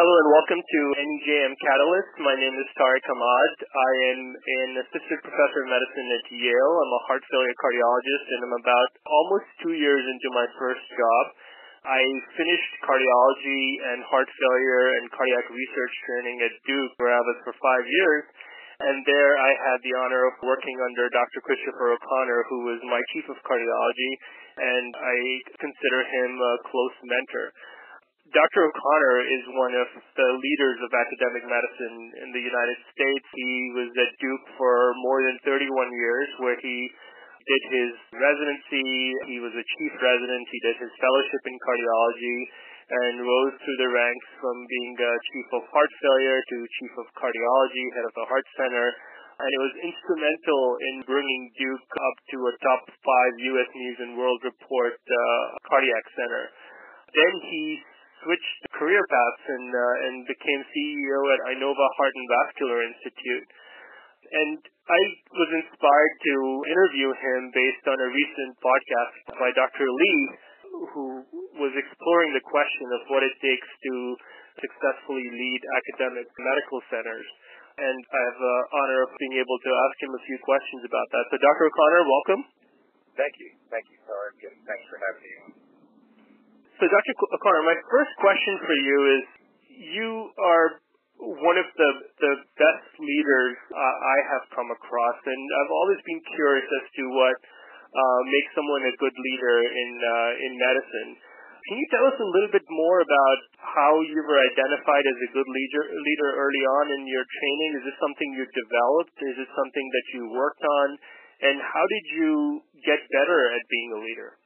Hello and welcome to NEJM Catalyst. My name is Tariq Ahmad. I am an assistant professor of medicine at Yale. I'm a heart failure cardiologist and I'm about almost two years into my first job. I finished cardiology and heart failure and cardiac research training at Duke where I was for five years. And there I had the honor of working under Dr. Christopher O'Connor, who was my chief of cardiology, and I consider him a close mentor. Dr. O'Connor is one of the leaders of academic medicine in the United States. He was at Duke for more than 31 years, where he did his residency, he was a chief resident, he did his fellowship in cardiology, and rose through the ranks from being a chief of heart failure to chief of cardiology, head of the heart center, and it was instrumental in bringing Duke up to a top five U.S. News and World Report uh, cardiac center. Then he switched career paths and uh, and became CEO at Inova Heart and Vascular Institute. And I was inspired to interview him based on a recent podcast by Dr. Lee, who was exploring the question of what it takes to successfully lead academic medical centers. And I have the honor of being able to ask him a few questions about that. So, Dr. O'Connor, welcome. Thank you. Thank you, Tariq, and thanks for having me. So, Dr. O'Connor, my first question for you is you are one of the, the best leaders uh, I have come across, and I've always been curious as to what uh, makes someone a good leader in uh, in medicine. Can you tell us a little bit more about how you were identified as a good leader leader early on in your training? Is this something you developed? Is it something that you worked on? And how did you get better at being a leader?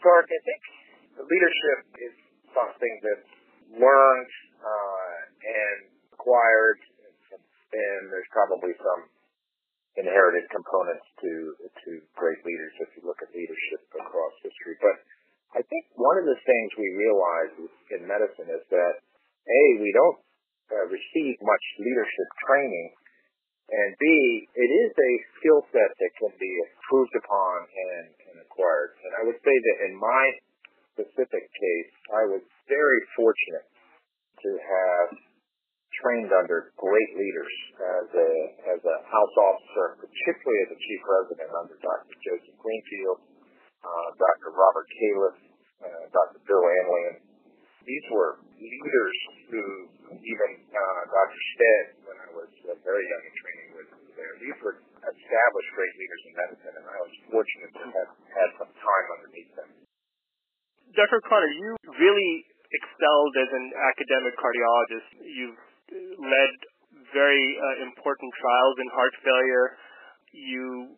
Clark, I think leadership is something that's learned uh, and acquired, and there's probably some inherited components to to great leaders if you look at leadership across history. But I think one of the things we realize in medicine is that a we don't uh, receive much leadership training, and b it is a skill set that can be improved upon and, and acquired. And I would say that in my specific case, I was very fortunate to have trained under great leaders as a as a house officer, particularly as a chief resident under Dr. Joseph Greenfield, uh, Dr. Robert Califf, uh, Dr. Bill Anlyan. These were leaders who, even uh, Dr. Stead, when I was uh, very young in training, was there. These were established great leaders in medicine, and I was fortunate to have had some time underneath. Dr. O'Connor, you really excelled as an academic cardiologist. You've led very uh, important trials in heart failure. You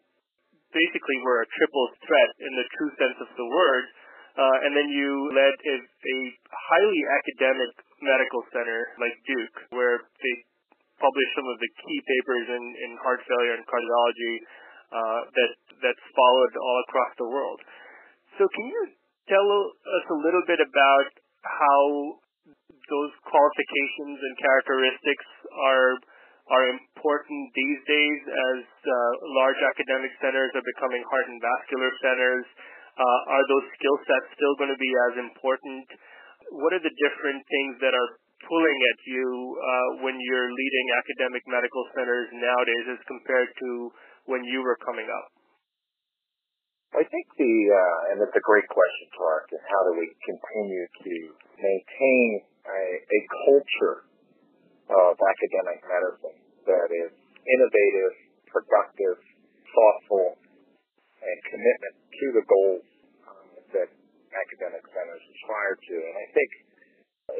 basically were a triple threat in the true sense of the word. Uh, and then you led a, a highly academic medical center like Duke, where they published some of the key papers in, in heart failure and cardiology uh, that that's followed all across the world. So, can you tell us a little bit about how those qualifications and characteristics are are important these days as uh, large academic centers are becoming heart and vascular centers? Uh, are those skill sets still going to be as important? What are the different things that are pulling at you uh, when you're leading academic medical centers nowadays as compared to when you were coming up? I think the, uh, and it's a great question, Clark, and how do we continue to maintain a, a culture of academic medicine that is innovative, productive, thoughtful, and commitment to the goals um, that academic centers aspire to. And I think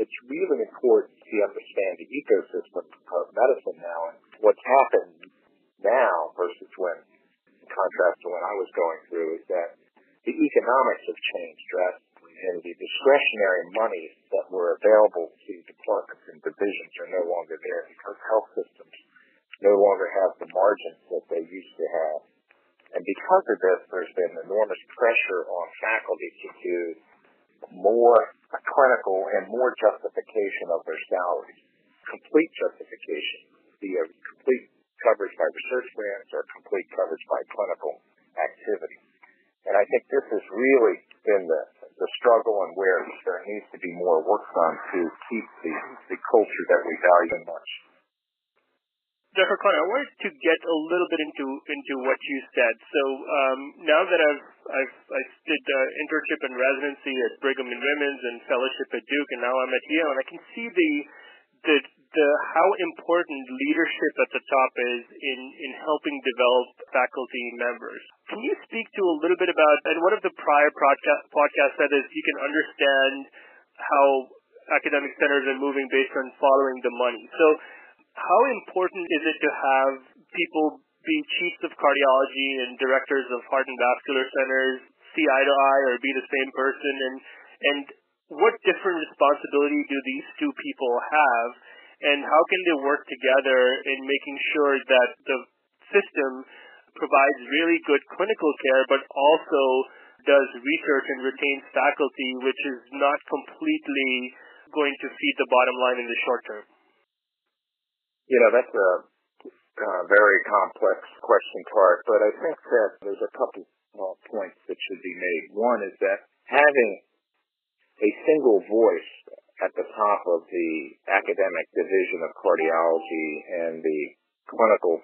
it's really important to understand the ecosystem of medicine now and what's happened now versus when contrast to when I was going through is that the economics have changed drastically and the discretionary monies that were available to departments and divisions are no longer there because health systems no longer have the margins that they used to have. And because of this, there's been enormous pressure on faculty to do more clinical and more justification of their salaries, complete justification, the complete coverage by research grants or complete coverage by clinical activity. And I think this has really been the, the struggle and where there needs to be more work done to keep the, the culture that we value so much. Dr. Connor, I wanted to get a little bit into into what you said. So um, now that I've I've I did uh, internship and residency at Brigham and Women's and fellowship at Duke, and now I'm at Yale, and I can see the the how important leadership at the top is in in helping develop faculty members. Can you speak to a little bit about and one of the prior podcast podcasts said is you can understand how academic centers are moving based on following the money. So how important is it to have people be chiefs of cardiology and directors of heart and vascular centers see eye to eye or be the same person and and what different responsibility do these two people have and how can they work together in making sure that the system provides really good clinical care but also does research and retains faculty which is not completely going to feed the bottom line in the short term you know, that's a uh, very complex question, Clark, but I think that there's a couple points that should be made. One is that having a single voice at the top of the academic division of cardiology and the clinical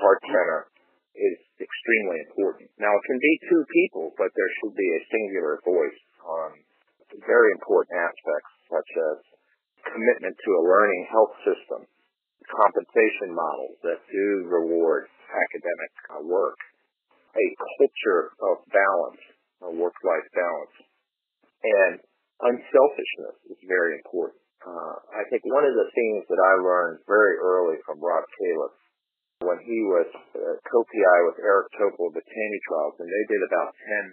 heart center is extremely important. Now, it can be two people, but there should be a singular voice on very important aspects such as commitment to a learning health system compensation models that do reward academic uh, work, a culture of balance, a work-life balance, and unselfishness is very important. Uh, I think one of the things that I learned very early from Rob Califf when he was uh, co-PI with Eric Topol of the TAMI trials, and they did about 10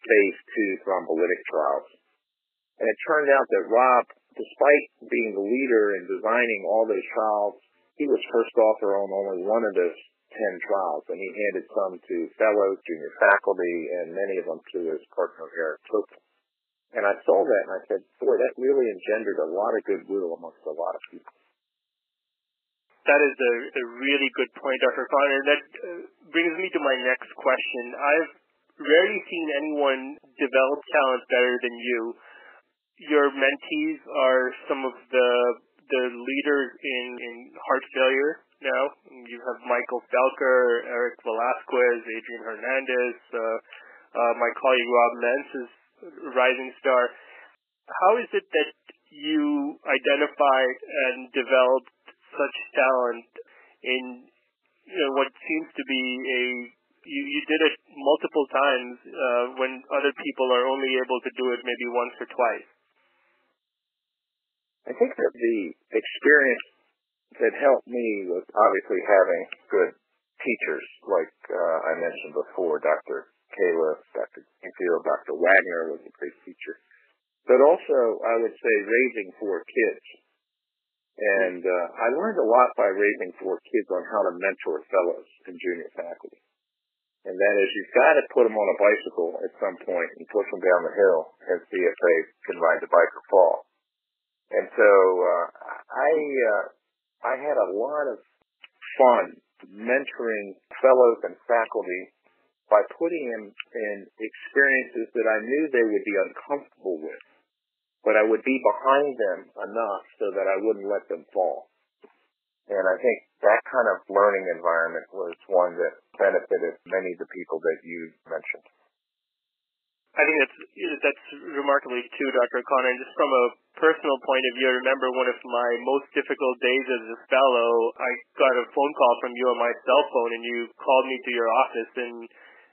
phase two thrombolytic trials. And it turned out that Rob, despite being the leader in designing all those trials he was first author on only one of those 10 trials, and he handed some to fellows, junior faculty, and many of them to his partner, Eric Topol. And I saw that and I said, boy, that really engendered a lot of goodwill amongst a lot of people. That is a, a really good point, Dr. Connor. That uh, brings me to my next question. I've rarely seen anyone develop talent better than you. Your mentees are some of the the leaders in, in heart failure now. You have Michael Felker, Eric Velazquez, Adrian Hernandez, uh, uh, my colleague Rob Mentz is rising star. How is it that you identified and developed such talent in you know, what seems to be a you, you did it multiple times uh, when other people are only able to do it maybe once or twice. I think that the experience that helped me was obviously having good teachers, like uh, I mentioned before, Dr. Califf, Dr. Greenfield, Dr. Wagner was a great teacher. But also, I would say raising four kids. And uh, I learned a lot by raising four kids on how to mentor fellows and junior faculty. And that is, you've got to put them on a bicycle at some point and push them down the hill and see if they can ride the bike or fall. And so uh, I uh, I had a lot of fun mentoring fellows and faculty by putting them in experiences that I knew they would be uncomfortable with, but I would be behind them enough so that I wouldn't let them fall. And I think that kind of learning environment was one that benefited many of the people that you mentioned. I think that's that's remarkably too, Dr. O'Connor. And just from a personal point of view, I remember one of my most difficult days as a fellow. I got a phone call from you on my cell phone, and you called me to your office and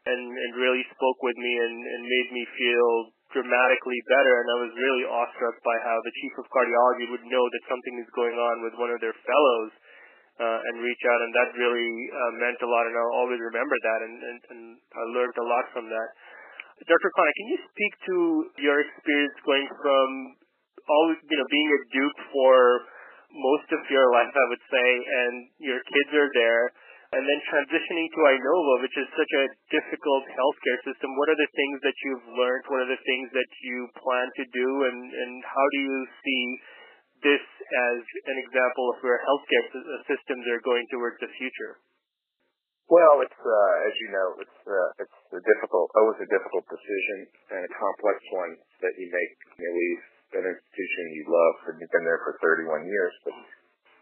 and and really spoke with me and and made me feel dramatically better. And I was really awestruck by how the chief of cardiology would know that something is going on with one of their fellows. Uh, and reach out, and that really uh, meant a lot, and I'll always remember that, and, and, and I learned a lot from that. Dr. Connor, can you speak to your experience going from all you know being a Duke for most of your life, I would say, and your kids are there, and then transitioning to Inova, which is such a difficult healthcare system. What are the things that you've learned? What are the things that you plan to do, and and how do you see this as an example of where healthcare systems are going towards the future? Well, it's uh, as you know, it's uh, it's a difficult, always a difficult decision and a complex one that you make. You leave an institution you love and you've been there for 31 years, but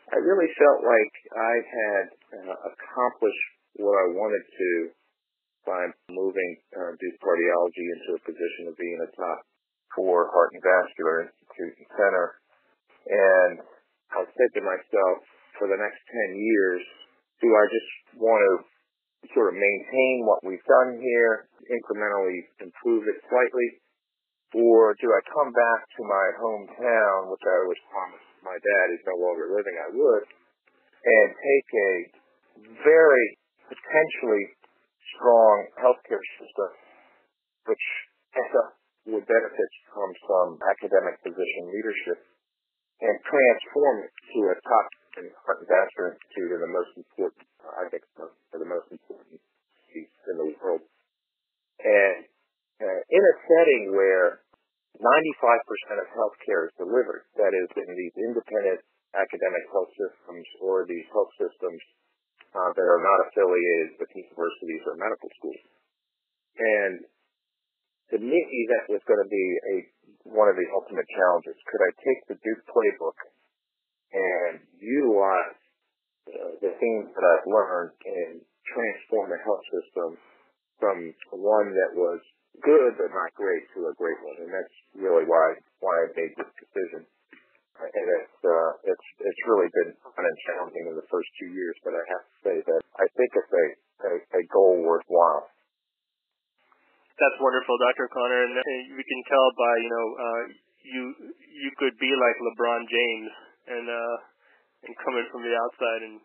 I really felt like I had uh, accomplished what I wanted to by moving uh, Duke Cardiology into a position of being a top four heart and vascular institute and center. And I said to myself, for the next 10 years, do I just want to sort of maintain what we've done here, incrementally improve it slightly, or do I come back to my hometown, which I was promised my dad is no longer living, I would, and take a very potentially strong healthcare system, which would benefit from some academic position leadership, and transform it to a top and vascular institute in the most important, I think, the most important piece in the world. And uh, in a setting where 95% of healthcare is delivered, that is, in these independent academic health systems or these health systems uh, that are not affiliated with universities or medical schools. And to me, that was going to be a one of the ultimate challenges. Could I take the Duke playbook and utilize uh, the things that I've learned and transform the health system from one that was good but not great to a great one, and that's really why why I made this decision. And it's uh, it's it's really been fun and challenging in the first two years, but I have to say that I think it's a a, a goal worthwhile. That's wonderful, Dr. Connor, and we can tell by you know uh, you you could be like LeBron James and uh, and come in from the outside and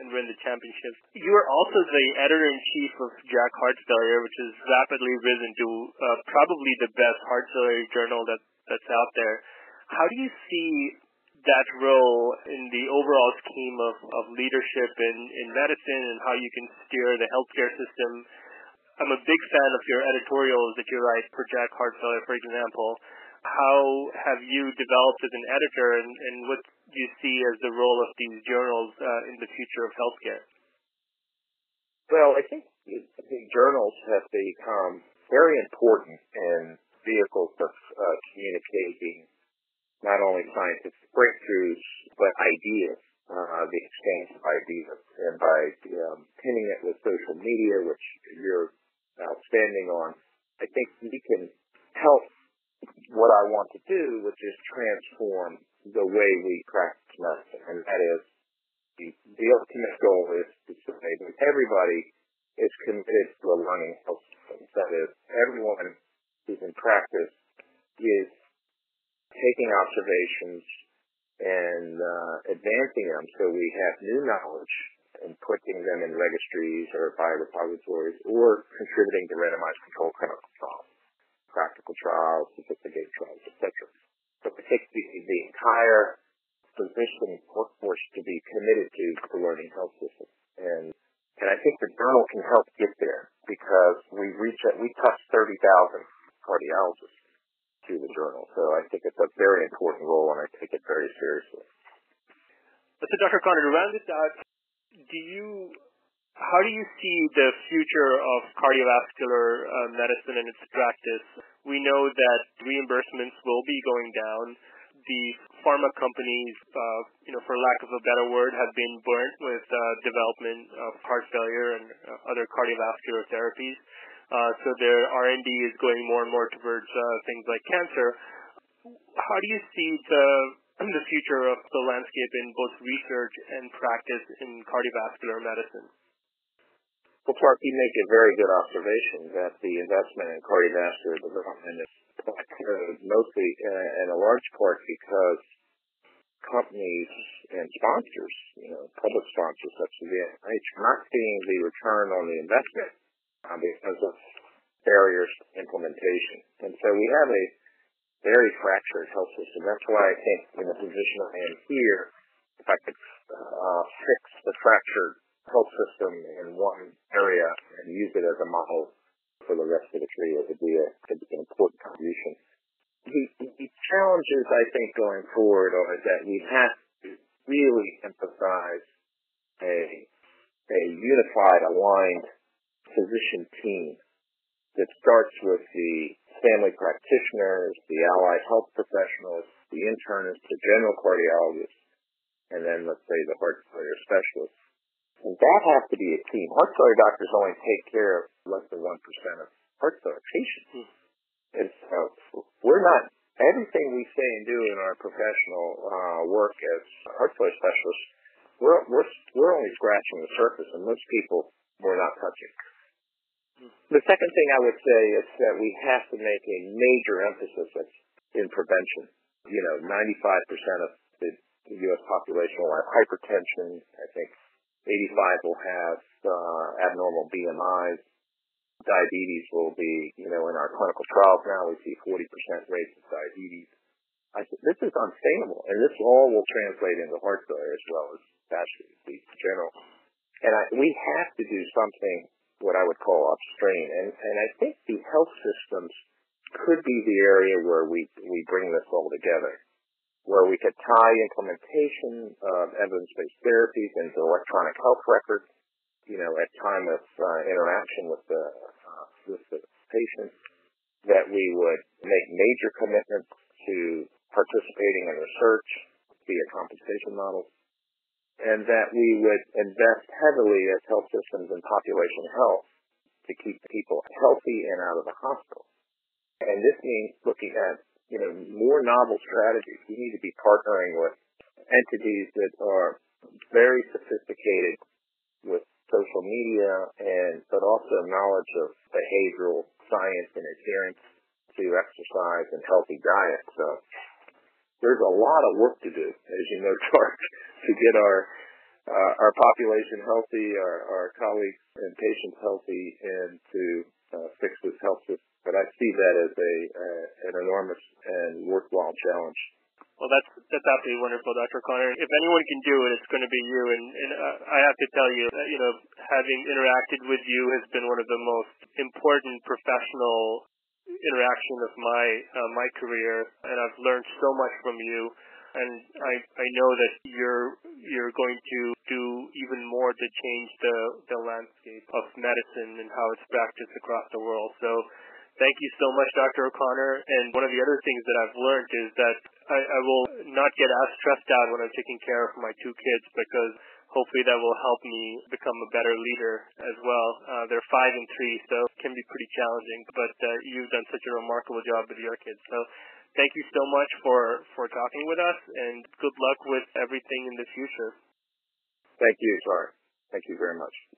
and win the championship. You are also the editor in chief of JACC Heart Failure, which has rapidly risen to uh, probably the best heart failure journal that that's out there. How do you see that role in the overall scheme of, of leadership in, in medicine and how you can steer the healthcare system? I'm a big fan of your editorials that you write for JACC Heart Failure, for example. How have you developed as an editor and, and what do you see as the role of these journals uh, in the future of healthcare? Well, I think journals have become very important in vehicles of uh, communicating not only scientific breakthroughs but ideas, uh, the exchange of ideas, and by um, pinning it with social media, which you're outstanding on, I think we can help what I want to do, which is transform the way we practice medicine, and that is the, the ultimate goal is to say that everybody is committed to a learning health system. That is, everyone who's in practice is taking observations and uh, advancing them so we have new knowledge and putting them in registries or biorepositories or contributing to randomized controlled clinical trials, practical trials, sophisticated trials, etc. We the, the entire physician workforce to be committed to the learning health system. And and I think the journal can help get there because we reach we touch 30,000 cardiologists through the journal. So I think it's a very important role and I take it very seriously. So Dr. Connor, to round this out, do you how do you see the future of cardiovascular uh, medicine and its practice? We know that reimbursements will be going down. The pharma companies, uh, you know, for lack of a better word, have been burnt with uh, development of heart failure and uh, other cardiovascular therapies. Uh, so their R&D is going more and more towards uh, things like cancer. How do you see the the future of the landscape in both research and practice in cardiovascular medicine? Well, Clark, you make a very good observation that the investment in cardiovascular development is mostly uh, in a large part because companies and sponsors, you know, public sponsors such as the NIH, are not seeing the return on the investment uh, because of barriers to implementation. And so we have a very fractured health system. That's why I think in the position I am here, if I could uh, fix the fractured health system in one area and use it as a model for the rest of the tree, it would be, a, could be an important contribution. The, the challenges I think going forward are that we have to really emphasize a a unified, aligned physician team that starts with the family practitioners, the allied health professionals, the internists, the general cardiologists, and then let's say the heart failure specialists. That has to be a team. Heart failure doctors only take care of less than 1% of heart failure patients. Hmm. And so we're not, everything we say and do in our professional uh, work as heart failure specialists, we're, we're, we're only scratching the surface, and most people we're not touching. The second thing I would say is that we have to make a major emphasis in prevention. You know, 95% of the U.S. population will have hypertension. I think 85 will have uh, abnormal BMIs. Diabetes will be, you know, in our clinical trials now we see 40% rates of diabetes. I said, this is unsustainable, and this all will translate into heart failure as well as vascular disease in general. And I, we have to do something, what I would call upstream. And, and I think the health systems could be the area where we, we bring this all together, where we could tie implementation of evidence-based therapies into electronic health records, you know, at time of uh, interaction with the, uh, with the patient, that we would make major commitments to participating in research via compensation models, and that we would invest heavily as health systems in population health to keep people healthy and out of the hospital. And this means looking at, you know, more novel strategies. We need to be partnering with entities that are very sophisticated with social media and but also knowledge of behavioral science and adherence to exercise and healthy diet. So there's a lot of work to do, as you know, Tark, to get our uh, our population healthy, our, our colleagues and patients healthy, and to uh, fix this health system. But I see that as a uh, an enormous and worthwhile challenge. Well, that's that's absolutely wonderful, Dr. Connor. If anyone can do it, it's going to be you. And, and uh, I have to tell you, you know, having interacted with you has been one of the most important professional interaction of my uh, my career, and I've learned so much from you. And I I know that you're you're going to do even more to change the the landscape of medicine and how it's practiced across the world. So thank you so much, Dr. O'Connor. And one of the other things that I've learned is that I, I will not get as stressed out when I'm taking care of my two kids because hopefully that will help me become a better leader as well. Uh, they're five and three, so it can be pretty challenging, but uh, you've done such a remarkable job with your kids. So thank you so much for, for talking with us, and good luck with everything in the future. Thank you, Tar. Thank you very much.